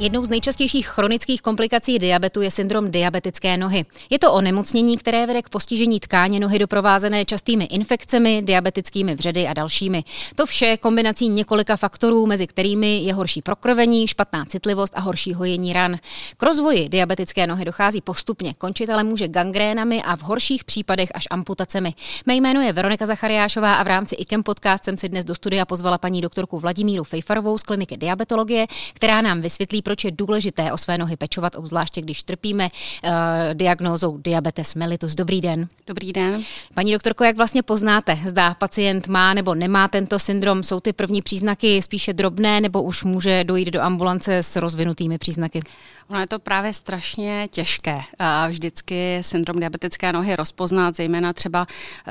Jednou z nejčastějších chronických komplikací diabetu je syndrom diabetické nohy. Je to onemocnění, které vede k postižení tkáně nohy doprovázené častými infekcemi, diabetickými vředy a dalšími. To vše kombinací několika faktorů, mezi kterými je horší prokrvení, špatná citlivost a horší hojení ran. K rozvoji diabetické nohy dochází postupně, končit ale může gangrénami a v horších případech až amputacemi. Mé jméno je Veronika Zachariášová a v rámci IKEM podcast jsem si dnes do studia pozvala paní doktorku Vladimíru Fejfarovou z kliniky diabetologie, která nám vysvětlí, proč je důležité o své nohy pečovat, obzvláště když trpíme uh, diagnózou diabetes mellitus. Dobrý den. Dobrý den. Paní doktorko, jak vlastně poznáte, zda pacient má nebo nemá tento syndrom? Jsou ty první příznaky spíše drobné nebo už může dojít do ambulance s rozvinutými příznaky? Ono je to právě strašně těžké vždycky syndrom diabetické nohy rozpoznat, zejména třeba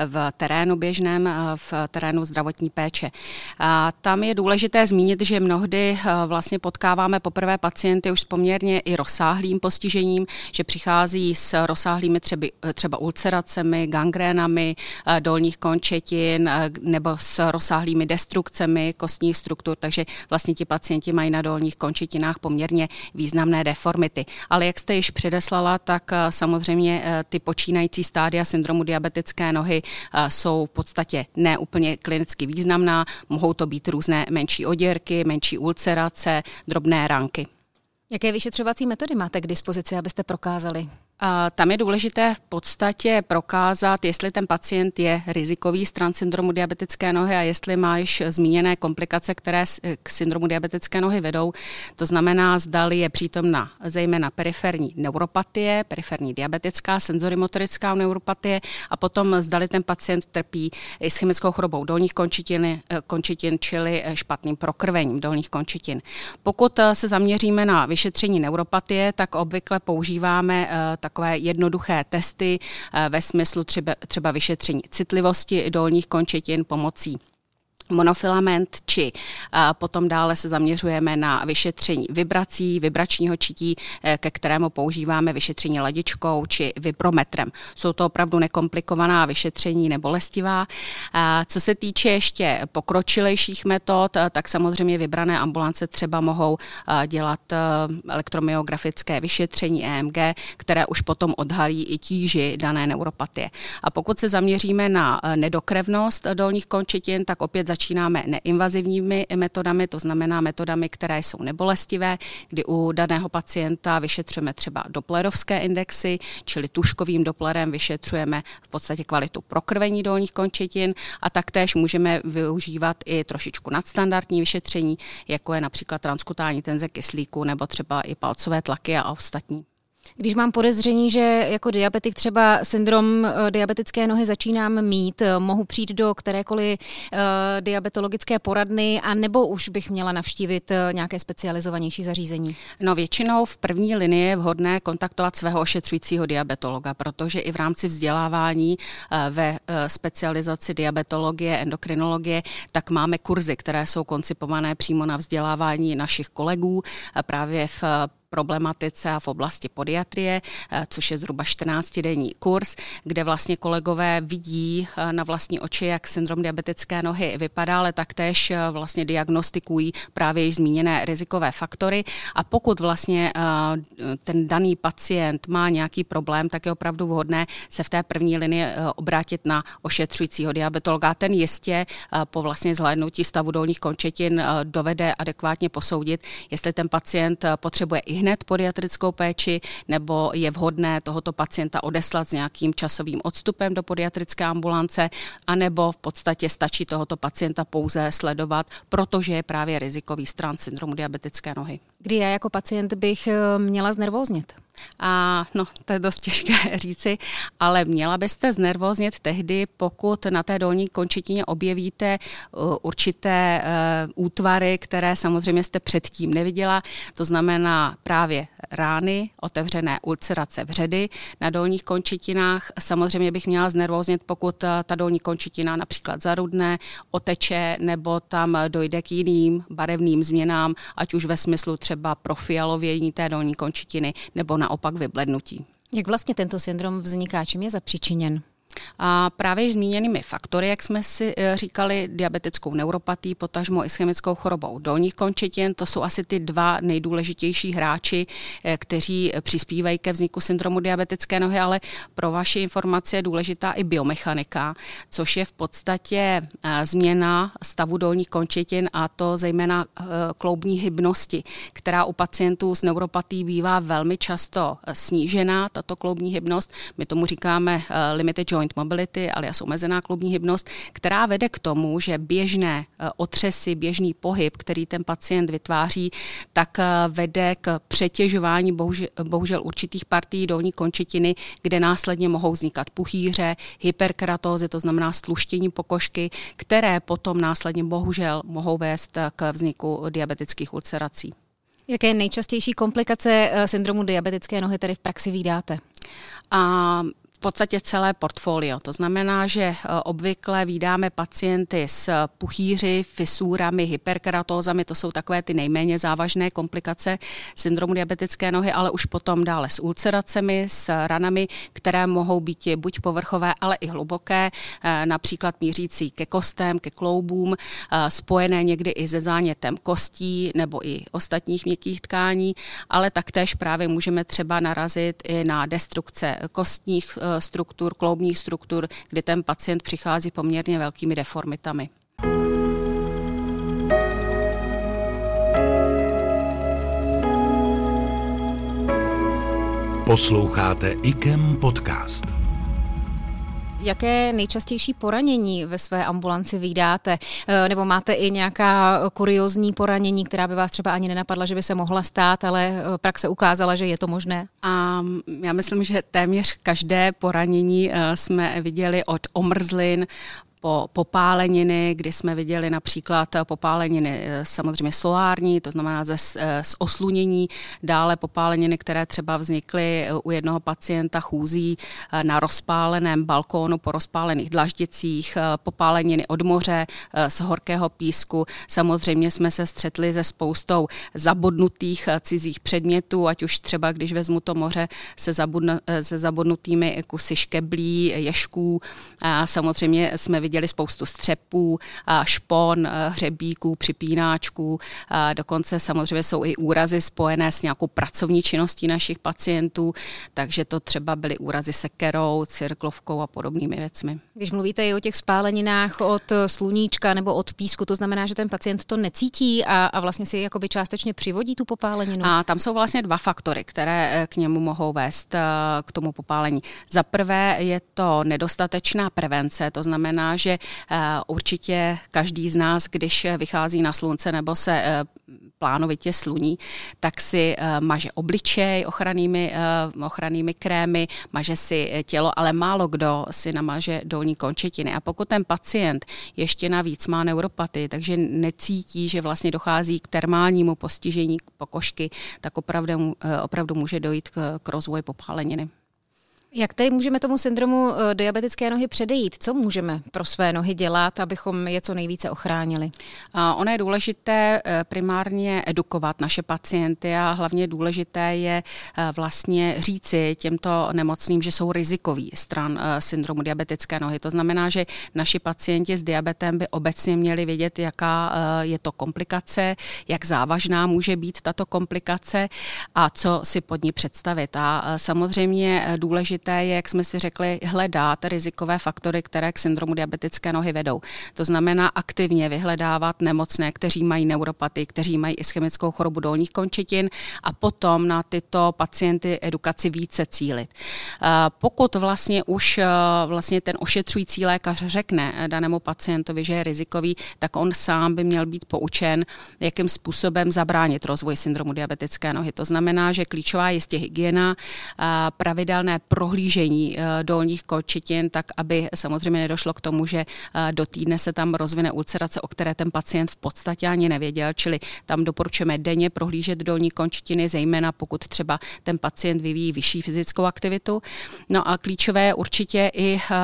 v terénu běžném, v terénu zdravotní péče. Tam je důležité zmínit, že mnohdy vlastně potkáváme poprvé pacienty už s poměrně i rozsáhlým postižením, že přichází s rozsáhlými třeba, třeba ulceracemi, gangrénami dolních končetin nebo s rozsáhlými destrukcemi kostních struktur, takže vlastně ti pacienti mají na dolních končetinách poměrně významné deformace deformity. Ale jak jste již předeslala, tak eh, samozřejmě eh, ty počínající stádia syndromu diabetické nohy eh, jsou v podstatě neúplně klinicky významná. Mohou to být různé menší oděrky, menší ulcerace, drobné ranky. Jaké vyšetřovací metody máte k dispozici, abyste prokázali tam je důležité v podstatě prokázat, jestli ten pacient je rizikový stran syndromu diabetické nohy a jestli má již zmíněné komplikace, které k syndromu diabetické nohy vedou. To znamená, zdali je přítomna zejména periferní neuropatie, periferní diabetická, senzorimotorická neuropatie a potom zdali ten pacient trpí i s chemickou chorobou dolních končitin, eh, končitin čili eh, špatným prokrvením dolních končitin. Pokud eh, se zaměříme na vyšetření neuropatie, tak obvykle používáme tak takové jednoduché testy eh, ve smyslu třeba, třeba vyšetření citlivosti dolních končetin pomocí monofilament, či potom dále se zaměřujeme na vyšetření vibrací, vibračního čití, eh, ke kterému používáme vyšetření ladičkou či vibrometrem. Jsou to opravdu nekomplikovaná vyšetření, nebolestivá. Co se týče ještě pokročilejších metod, eh, tak samozřejmě vybrané ambulance třeba mohou eh, dělat elektromyografické vyšetření EMG, které už potom odhalí i tíži dané neuropatie. A pokud se zaměříme na nedokrevnost dolních končetin, tak opět začínáme neinvazivními metodami, to znamená metodami, které jsou nebolestivé, kdy u daného pacienta vyšetřujeme třeba doplerovské indexy, čili tuškovým doplerem vyšetřujeme v podstatě kvalitu prokrvení dolních končetin a taktéž můžeme využívat i trošičku nadstandardní vyšetření, jako je například transkutální tenze kyslíku nebo třeba i palcové tlaky a ostatní. Když mám podezření, že jako diabetik třeba syndrom eh, diabetické nohy začínám mít, eh, mohu přijít do kterékoliv uh, diabetologické poradny a nebo už bych měla navštívit nějaké specializovanější zařízení? No většinou v první linii je vhodné kontaktovat svého ošetřujícího diabetologa, protože i v rámci vzdělávání ve specializaci diabetologie, endokrinologie, tak máme kurzy, které jsou koncipované přímo na vzdělávání našich kolegů právě v problematice a v oblasti podiatrie, eh, což je zhruba 14-denní kurz, kde vlastně kolegové vidí eh, na vlastní oči, jak syndrom diabetické nohy vypadá, ale taktéž eh, vlastně diagnostikují právě již zmíněné rizikové faktory a pokud vlastně ten daný pacient má nějaký problém, tak je opravdu vhodné se v té první linii obrátit na ošetřujícího diabetologa. Ten jistě po vlastně zhlédnutí stavu dolních končetin dovede adekvátně posoudit, jestli ten pacient potřebuje i hned podiatrickou péči, nebo je vhodné tohoto pacienta odeslat s nějakým časovým odstupem do podiatrické ambulance, anebo v podstatě stačí tohoto pacienta pouze sledovat, protože je právě rizikový stran syndromu diabetické nohy. Kdy já jako pacient bych eh, měla znervóznit? A no, to je dost těžké říci, ale měla byste znervoznit tehdy, pokud na té dolní končetině objevíte uh, určité uh, útvary, které samozřejmě jste předtím neviděla. To znamená právě rány, otevřené ulcerace vředy na dolních končetinách. Samozřejmě bych měla znervoznit, pokud uh, ta dolní končetina například zarudne, oteče nebo tam dojde k jiným barevným změnám, ať už ve smyslu třeba profialovění té dolní končetiny nebo naopak vyblednutí. Jak vlastně tento syndrom vzniká? Čím je zapříčiněn? A právě zmíněnými faktory, jak jsme si eh, říkali, diabetickou neuropatii, potažmo ischemickou chorobou dolních končetin, to jsou asi ty dva nejdůležitější hráči, eh, kteří přispívají ke vzniku syndromu diabetické nohy, ale pro vaši informaci je důležitá i biomechanika, což je v podstatě eh, změna stavu dolních končetin a to zejména kloubní hybnosti, která u pacientů s neuropatí bývá velmi často snížená, tato kloubní hybnost. My tomu říkáme limited joint mobility mobility, alias omezená klubní hybnost, která vede k tomu, že běžné eh, otřesy, běžný pohyb, který ten pacient vytváří, tak eh, vede k přetěžování bohužel, bohužel určitých partí dolní končetiny, kde následně mohou vznikat puchýře, hyperkeratózy, to znamená stluštění pokožky, které potom následně bohužel mohou vést eh, k vzniku diabetických ulcerací. Jaké nejčastější komplikace syndromu diabetické nohy tedy v praxi vydáte? A podstatě celé portfolio. To znamená, že e, obvykle vydáme pacienty s puchýři, fisúrami, hyperkeratózami, to jsou takové ty nejméně závažné komplikace syndromu diabetické nohy, ale už potom dále s ulceracemi, s ranami, které mohou být buď povrchové, ale i hluboké, e, například mířící ke kostem, ke kloubům, e, spojené někdy i se zánětem kostí nebo i ostatních měkkých tkání, ale taktéž právě můžeme třeba narazit i na destrukce kostních struktur, kloubních struktur, kdy ten pacient přichází poměrně velkými deformitami. Posloucháte IKEM podcast. Jaké nejčastější poranění ve své ambulanci vydáte? Eh, nebo máte i nějaká kuriozní poranění, která by vás třeba ani nenapadla, že by se mohla stát, ale eh, praxe ukázala, že je to možné? A já myslím, že téměř každé poranění eh, jsme viděli od omrzlin po popáleniny, kdy jsme viděli například popáleniny eh, samozřejmě solární, to znamená ze, eh, z oslunění, dále popáleniny, které třeba vznikly eh, u jednoho pacienta chůzí na rozpáleném balkónu po rozpálených dlaždicích, popáleniny od moře, z horkého písku. Samozřejmě jsme se střetli se spoustou zabodnutých cizích předmětů, ať už třeba, když vezmu to moře se, zabudn, se zabodnutými kusy škeblí, ješků. A samozřejmě jsme viděli viděli spoustu střepů, špon, hřebíků, připínáčků. Dokonce samozřejmě jsou i úrazy spojené s nějakou pracovní činností našich pacientů, takže to třeba byly úrazy sekerou, cirklovkou a podobnými věcmi. Když mluvíte i o těch spáleninách od sluníčka nebo od písku, to znamená, že ten pacient to necítí a, a vlastně si jakoby částečně přivodí tu popáleninu? A tam jsou vlastně dva faktory, které eh, k němu mohou vést eh, k tomu popálení. Za prvé je to nedostatečná prevence, to znamená, že eh, určitě každý z nás, když vychází na slunce nebo se eh, plánovitě sluní, tak si eh, maže obličej ochrannými, ochrannými krémy, maže si tělo, ale málo kdo si namaže dolní končetiny. A pokud ten pacient ještě navíc má neuropatii, takže necítí, že vlastně dochází k termálnímu postižení pokožky, tak opravdu, opravdu může dojít k, k rozvoji popáleniny. Jak tedy můžeme tomu syndromu eh, diabetické nohy předejít? Co můžeme pro své nohy dělat, abychom je co nejvíce ochránili? Ono je důležité eh, primárně edukovat naše pacienty a hlavně důležité je eh, vlastně říci těmto nemocným, že jsou rizikový stran syndromu diabetické nohy. To znamená, že naši pacienti s diabetem by obecně měli vědět, jaká je to komplikace, jak závažná může být tato komplikace a co si pod ní představit. A samozřejmě důležité důležité je, jak jsme si řekli, hledat rizikové faktory, které k syndromu diabetické nohy vedou. To znamená aktivně vyhledávat nemocné, kteří mají neuropatii, kteří mají ischemickou chorobu dolních končetin a potom na tyto pacienty edukaci více cílit. Pokud vlastně už e, vlastně ten ošetřující lékař řekne danému pacientovi, že je rizikový, tak on sám by měl být poučen, jakým způsobem zabránit rozvoji syndromu diabetické nohy. To znamená, že klíčová je jistě hygiena, pravidelné pro prohlížení eh, dolních kočetin, tak aby samozřejmě nedošlo k tomu, že eh, do týdne se tam rozvine ulcerace, o které ten pacient v podstatě ani nevěděl, čili tam doporučujeme denně prohlížet dolní končetiny, zejména pokud třeba ten pacient vyvíjí vyšší fyzickou aktivitu. No a klíčové je určitě i eh,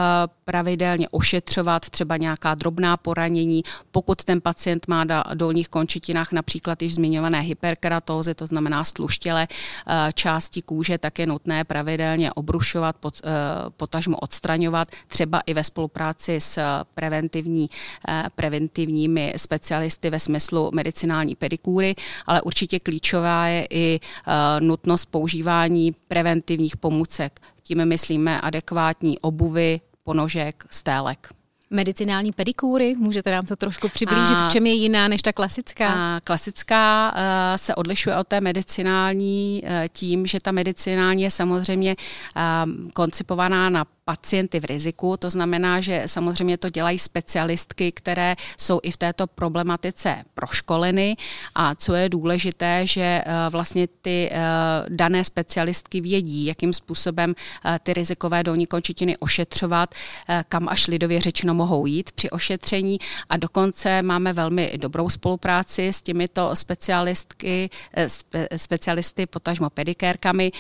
pravidelně ošetřovat třeba nějaká drobná poranění. Pokud ten pacient má na dolních končetinách například již zmiňované hyperkeratózy, to znamená stluštělé eh, části kůže, tak je nutné pravidelně obrušovat, eh, potažmo odstraňovat, třeba i ve spolupráci s preventivní, preventivními specialisty ve smyslu medicinální pedikúry, ale určitě klíčová je i nutnost používání preventivních pomůcek. Tím myslíme adekvátní obuvy, ponožek, stélek. Medicinální pedikúry, můžete nám to trošku přiblížit, a, v čem je jiná než ta klasická? A klasická uh, se odlišuje od té medicinální uh, tím, že ta medicinální je samozřejmě uh, koncipovaná na pacienty v riziku. To znamená, že samozřejmě to dělají specialistky, které jsou i v této problematice proškoleny. A co je důležité, že eh, vlastně ty eh, dané specialistky vědí, jakým způsobem eh, ty rizikové dolní končetiny ošetřovat, kam až lidově řečeno mohou jít při ošetření. A dokonce máme velmi dobrou spolupráci s těmito specialistky, spe, specialisty, potažmo pedikérkami,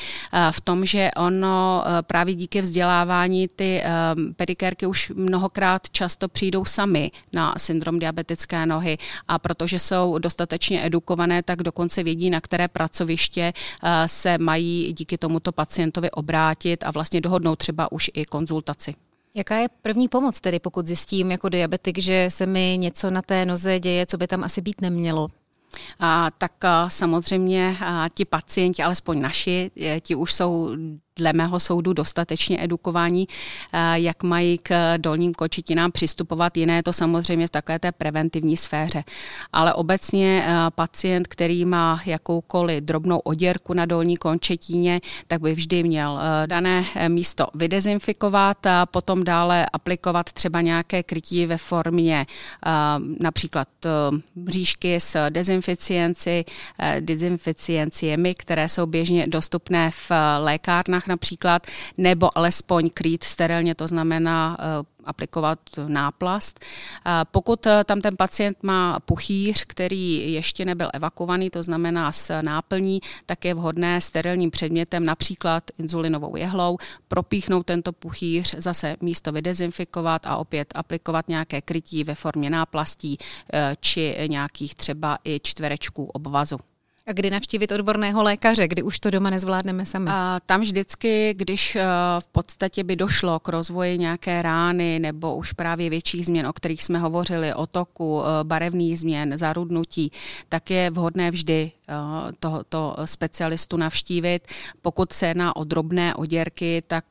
v tom, že ono právě díky vzdělávání oni ty um, pedikérky už mnohokrát často přijdou sami na syndrom diabetické nohy a protože jsou dostatečně edukované, tak dokonce vědí, na které pracoviště uh, se mají díky tomuto pacientovi obrátit a vlastně dohodnout třeba už i konzultaci. Jaká je první pomoc tedy, pokud zjistím jako diabetik, že se mi něco na té noze děje, co by tam asi být nemělo? A, tak a, samozřejmě a, ti pacienti, alespoň naši, je, ti už jsou dle mého soudu dostatečně edukování, eh, jak mají k dolním kočitinám přistupovat. Jiné je to samozřejmě v takové té preventivní sféře. Ale obecně eh, pacient, který má jakoukoliv drobnou oděrku na dolní končetině, tak by vždy měl eh, dané místo vydezinfikovat a potom dále aplikovat třeba nějaké krytí ve formě například mřížky s dezinficienci, dezinficienciemi, které jsou běžně dostupné v lékárnách například, nebo alespoň krýt sterilně, to znamená eh, aplikovat náplast. Pokud eh, tam ten pacient má puchýř, který ještě nebyl evakuovaný, to znamená s náplní, tak je vhodné sterilním předmětem, například inzulinovou jehlou, propíchnout tento puchýř, zase místo vydezinfikovat a opět aplikovat nějaké krytí ve formě náplastí eh, či nějakých třeba i čtverečků obvazu. A kdy navštívit odborného lékaře, kdy už to doma nezvládneme sami? A tam vždycky, když eh, v podstatě by došlo k rozvoji nějaké rány nebo už právě větších změn, o kterých jsme hovořili, otoku, eh, barevných změn, zarudnutí, tak je vhodné vždy eh, tohoto specialistu navštívit. Pokud se jedná o drobné oděrky, tak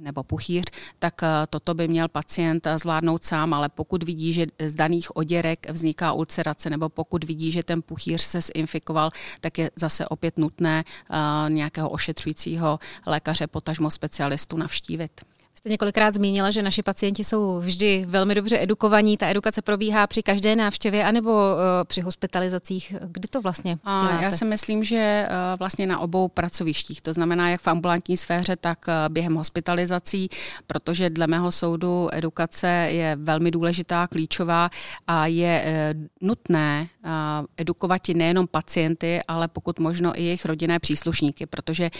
nebo puchýř, tak eh, toto by měl pacient eh, zvládnout sám, ale pokud vidí, že z daných oděrek vzniká ulcerace, nebo pokud vidí, že ten puchýř se zinfikoval, tak je zase opět nutné eh, nějakého ošetřujícího lékaře, potažmo specialistu navštívit. Jste několikrát zmínila, že naši pacienti jsou vždy velmi dobře edukovaní. Ta edukace probíhá při každé návštěvě anebo uh, při hospitalizacích. Kdy to vlastně děláte? Já si myslím, že uh, vlastně na obou pracovištích, to znamená jak v ambulantní sféře, tak uh, během hospitalizací, protože dle mého soudu edukace je velmi důležitá, klíčová a je nutné edukovat nejenom pacienty, ale pokud možno i jejich rodinné příslušníky, protože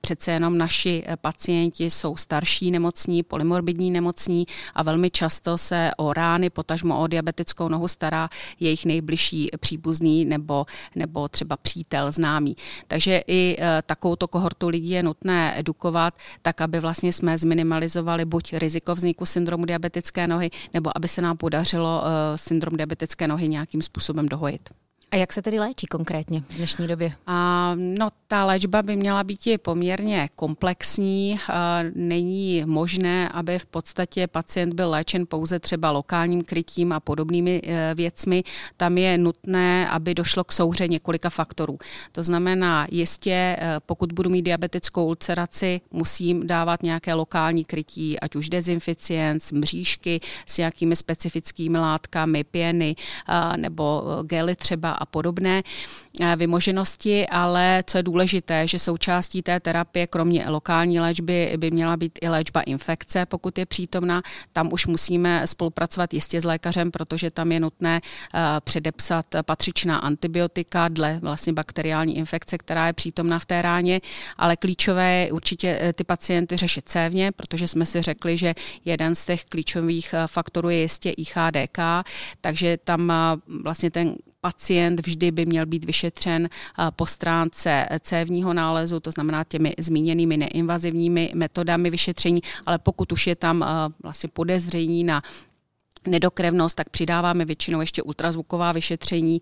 přece jenom naši pacienti jsou starší, nebo nemocní, polymorbidní nemocní a velmi často se o rány, potažmo o diabetickou nohu stará jejich nejbližší příbuzný nebo, nebo třeba přítel známý. Takže i e, takovouto kohortu lidí je nutné edukovat, tak aby vlastně jsme zminimalizovali buď riziko vzniku syndromu diabetické nohy, nebo aby se nám podařilo e, syndrom diabetické nohy nějakým způsobem dohojit. A jak se tedy léčí konkrétně v dnešní době? A, no, ta léčba by měla být poměrně komplexní. A, není možné, aby v podstatě pacient byl léčen pouze třeba lokálním krytím a podobnými e, věcmi. Tam je nutné, aby došlo k souhře několika faktorů. To znamená, jistě, e, pokud budu mít diabetickou ulceraci, musím dávat nějaké lokální krytí, ať už dezinficienc, mřížky s nějakými specifickými látkami, pěny nebo gely třeba a podobné vymoženosti, ale co je důležité, že součástí té terapie, kromě lokální léčby, by měla být i léčba infekce, pokud je přítomná. Tam už musíme spolupracovat jistě s lékařem, protože tam je nutné předepsat patřičná antibiotika dle vlastně bakteriální infekce, která je přítomná v té ráně, ale klíčové je určitě e, ty pacienty řešit cévně, protože jsme si řekli, že jeden z těch klíčových faktorů je jistě IHDK, takže tam vlastně ten pacient vždy by měl být vyšetřen po stránce cévního nálezu, to znamená těmi zmíněnými neinvazivními metodami vyšetření, ale pokud už je tam vlastně podezření na nedokrevnost, tak přidáváme většinou ještě ultrazvuková vyšetření,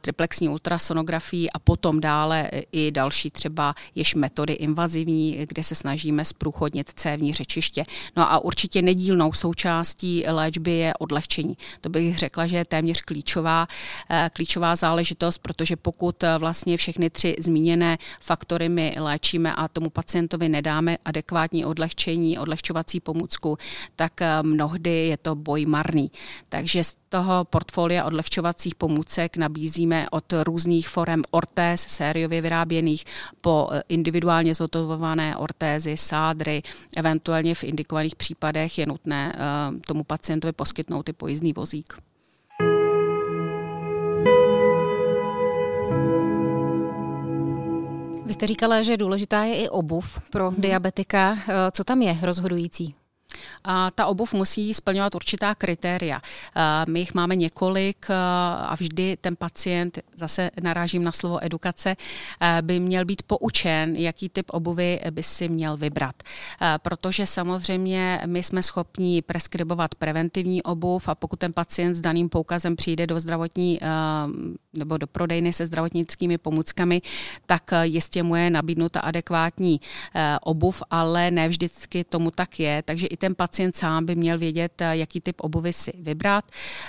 triplexní ultrasonografii a potom dále i další třeba jež metody invazivní, kde se snažíme zprůchodnit cévní řečiště. No a určitě nedílnou součástí léčby je odlehčení. To bych řekla, že je téměř klíčová, e, klíčová záležitost, protože pokud vlastně všechny tři zmíněné faktory my léčíme a tomu pacientovi nedáme adekvátní odlehčení, odlehčovací pomůcku, tak e, mnohdy je to boj boj marný. Takže z toho portfolia odlehčovacích pomůcek nabízíme od různých forem ortéz sériově vyráběných po eh, individuálně zotovované ortézy, sádry, eventuálně v indikovaných případech je nutné eh, tomu pacientovi poskytnout i pojízdný vozík. Vy jste říkala, že důležitá je i obuv pro mhm. diabetika. Eh, co tam je rozhodující? A ta obuv musí splňovat určitá kritéria. My jich máme několik a vždy ten pacient, zase narážím na slovo edukace, by měl být poučen, jaký typ obuvy by si měl vybrat. Protože samozřejmě my jsme schopni preskribovat preventivní obuv a pokud ten pacient s daným poukazem přijde do zdravotní nebo do prodejny se zdravotnickými pomůckami, tak jistě mu je nabídnuta adekvátní obuv, ale ne vždycky tomu tak je. Takže i ten pacient sám by měl vědět, eh, jaký typ obuvy si vybrat.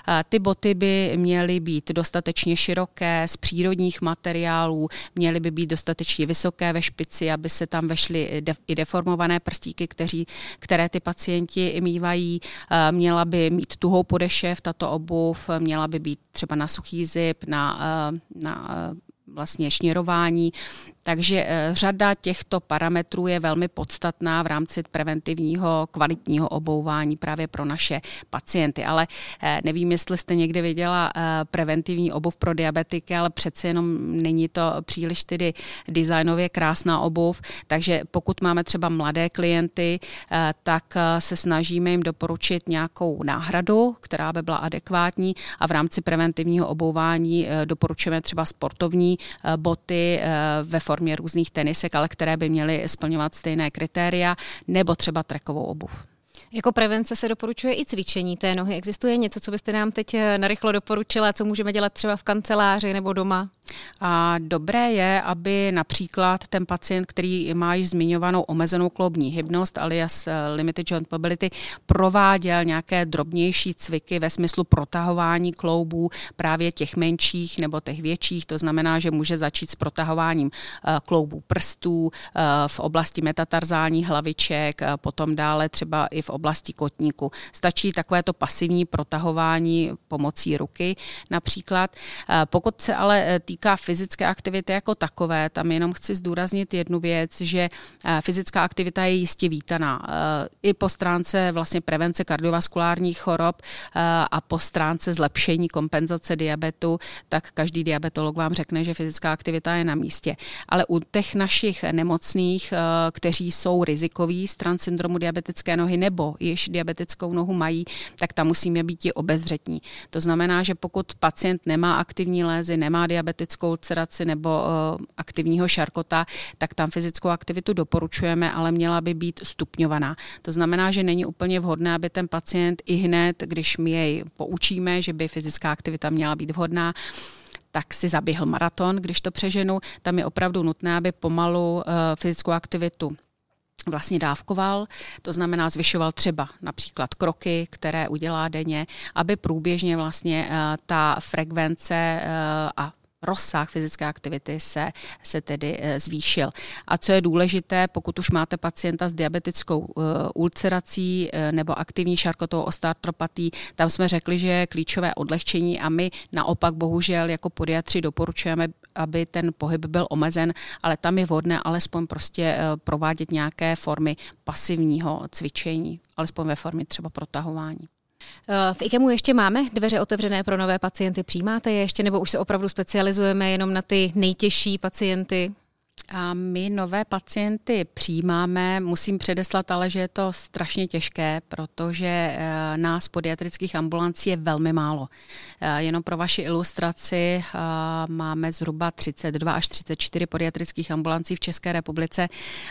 Eh, ty boty by měly být dostatečně široké, z přírodních materiálů, měly by být dostatečně vysoké ve špici, aby se tam vešly i deformované prstíky, kteří, které ty pacienti mývají. Eh, měla by mít tuhou podešev tato obuv, měla by být třeba na suchý zip, na, na vlastně šněrování, takže eh, řada těchto parametrů je velmi podstatná v rámci preventivního kvalitního obouvání právě pro naše pacienty. Ale eh, nevím, jestli jste někdy viděla eh, preventivní obuv pro diabetiky, ale přece jenom není to příliš tedy designově krásná obuv, takže pokud máme třeba mladé klienty, tak se snažíme jim doporučit nějakou náhradu, která by byla adekvátní a v rámci preventivního obouvání doporučujeme třeba sportovní boty ve formě formě různých tenisek, ale které by měly splňovat stejné kritéria, nebo třeba trekovou obuv. Jako prevence se doporučuje i cvičení té nohy. Existuje něco, co byste nám teď eh, narychlo doporučila, co můžeme dělat třeba v kanceláři nebo doma? A dobré je, aby například ten pacient, který má již zmiňovanou omezenou kloubní hybnost, alias eh, limited joint mobility, prováděl nějaké drobnější cviky ve smyslu protahování kloubů, právě těch menších nebo těch větších. To znamená, že může začít s protahováním eh, kloubů prstů v oblasti metatarzálních hlaviček, potom dále třeba i v oblasti kotníku. Stačí takovéto pasivní protahování pomocí ruky například. Eh, pokud se ale eh, týká fyzické aktivity jako takové, tam jenom chci zdůraznit jednu věc, že eh, fyzická aktivita je jistě vítaná. I po stránce vlastně prevence kardiovaskulárních chorob a po stránce zlepšení kompenzace diabetu, tak každý diabetolog vám řekne, že fyzická aktivita je na místě. Ale u těch našich nemocných, kteří jsou rizikoví stran syndromu diabetické nohy nebo nebo již diabetickou nohu mají, tak tam musíme být i obezřetní. To znamená, že pokud pacient nemá aktivní lézy, nemá diabetickou ulceraci nebo uh, aktivního šarkota, tak tam fyzickou aktivitu doporučujeme, ale měla by být stupňovaná. To znamená, že není úplně vhodné, aby ten pacient i hned, když my jej poučíme, že by fyzická aktivita měla být vhodná, tak si zaběhl maraton, když to přeženu. Tam je opravdu nutné, aby pomalu uh, fyzickou aktivitu vlastně dávkoval, to znamená zvyšoval třeba například kroky, které udělá denně, aby průběžně vlastně eh, ta frekvence eh, a rozsah fyzické aktivity se, se tedy eh, zvýšil. A co je důležité, pokud už máte pacienta s diabetickou uh, ulcerací uh, nebo aktivní šarkotovou ostartropatí, tam jsme řekli, že je klíčové odlehčení a my naopak bohužel jako podiatři doporučujeme, aby ten pohyb byl omezen, ale tam je vhodné alespoň prostě uh, provádět nějaké formy pasivního cvičení, alespoň ve formě třeba protahování. Eh, v IKEMu ještě máme dveře otevřené pro nové pacienty. Přijímáte je ještě, nebo už se opravdu specializujeme jenom na ty nejtěžší pacienty? A my nové pacienty přijímáme, musím předeslat ale, že je to strašně těžké, protože eh, nás podiatrických ambulancí je velmi málo. Eh, jenom pro vaši ilustraci eh, máme zhruba 32 až 34 podiatrických ambulancí v České republice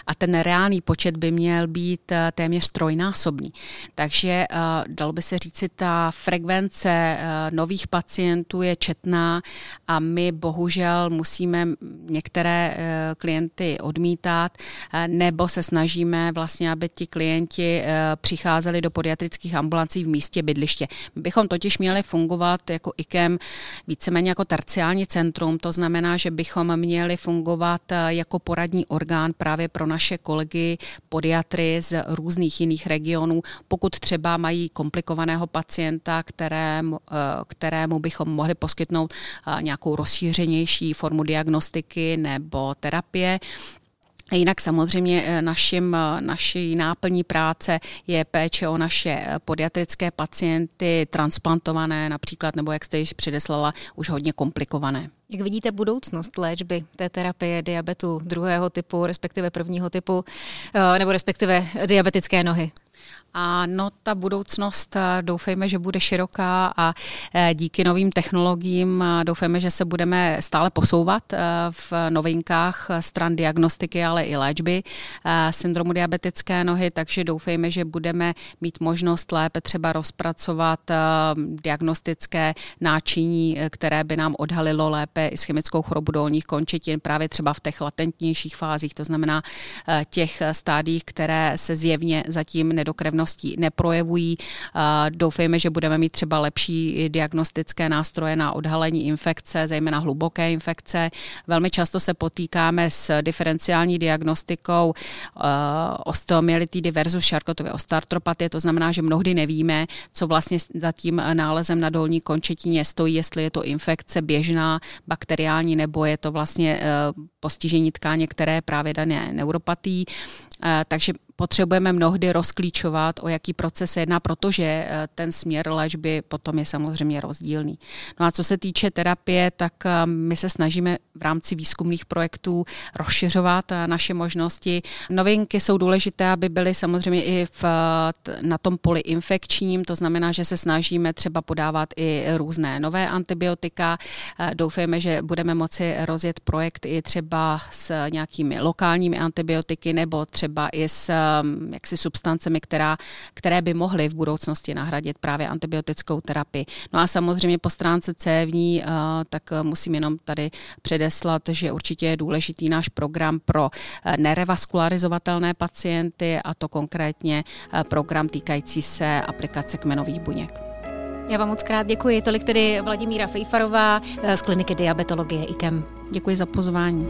a ten reálný počet by měl být téměř trojnásobný. Takže dalo by se říci, ta frekvence nových pacientů je četná a my bohužel musíme některé klienty odmítat, eh, nebo se snažíme vlastně, aby ti klienti eh, přicházeli do podiatrických ambulancí v místě bydliště. My bychom totiž měli fungovat jako IKEM víceméně jako terciální centrum, to znamená, že bychom měli fungovat eh, jako poradní orgán právě pro naše kolegy podiatry z různých jiných regionů, pokud třeba mají komplikovaného pacienta, kterému, kterému bychom mohli poskytnout nějakou rozšířenější formu diagnostiky nebo terapie terapie. Jinak samozřejmě eh, našim, eh, naší náplní práce je péče o naše eh, podiatrické pacienty, transplantované například, nebo jak jste již předeslala, už hodně komplikované. Jak vidíte budoucnost léčby té terapie diabetu druhého typu, respektive prvního typu, nebo respektive diabetické nohy? A no, ta budoucnost eh, doufejme, že bude široká a eh, díky novým technologiím eh, doufejme, že se budeme stále posouvat v novinkách stran diagnostiky, ale i léčby syndromu diabetické nohy, takže doufejme, že budeme mít možnost lépe třeba rozpracovat diagnostické náčiní, které by nám odhalilo lépe i chemickou chorobu dolních končetin právě třeba v těch latentnějších fázích, to znamená těch stádích, které se zjevně zatím nedokrevnost činností neprojevují. Doufejme, že budeme mít třeba lepší diagnostické nástroje na odhalení infekce, zejména hluboké infekce. Velmi často se potýkáme s diferenciální diagnostikou osteomyelitidy versus šarkotově ostartropatie, to znamená, že mnohdy nevíme, co vlastně za tím nálezem na dolní končetině stojí, jestli je to infekce běžná, bakteriální, nebo je to vlastně postižení tkáně, které právě dané neuropatí. Takže potřebujeme mnohdy rozklíčovat, o jaký proces se jedná, protože eh, ten směr léčby potom je samozřejmě rozdílný. No a co se týče terapie, tak eh, my se snažíme v rámci výzkumných projektů rozšiřovat eh, naše možnosti. Novinky jsou důležité, aby byly samozřejmě i v, na tom poli infekčním, to znamená, že se snažíme třeba podávat i různé nové antibiotika. Doufejme, že budeme moci rozjet projekt i třeba s nějakými lokálními antibiotiky nebo třeba i s Um, jaksi substancemi, která, které by mohly v budoucnosti nahradit právě antibiotickou terapii. No a samozřejmě po stránce cévní, uh, tak musím jenom tady předeslat, že určitě je důležitý náš program pro uh, nerevaskularizovatelné pacienty a to konkrétně uh, program týkající se aplikace kmenových buněk. Já vám moc krát děkuji. Tolik tedy Vladimíra Fejfarová z kliniky diabetologie IKEM. Děkuji za pozvání.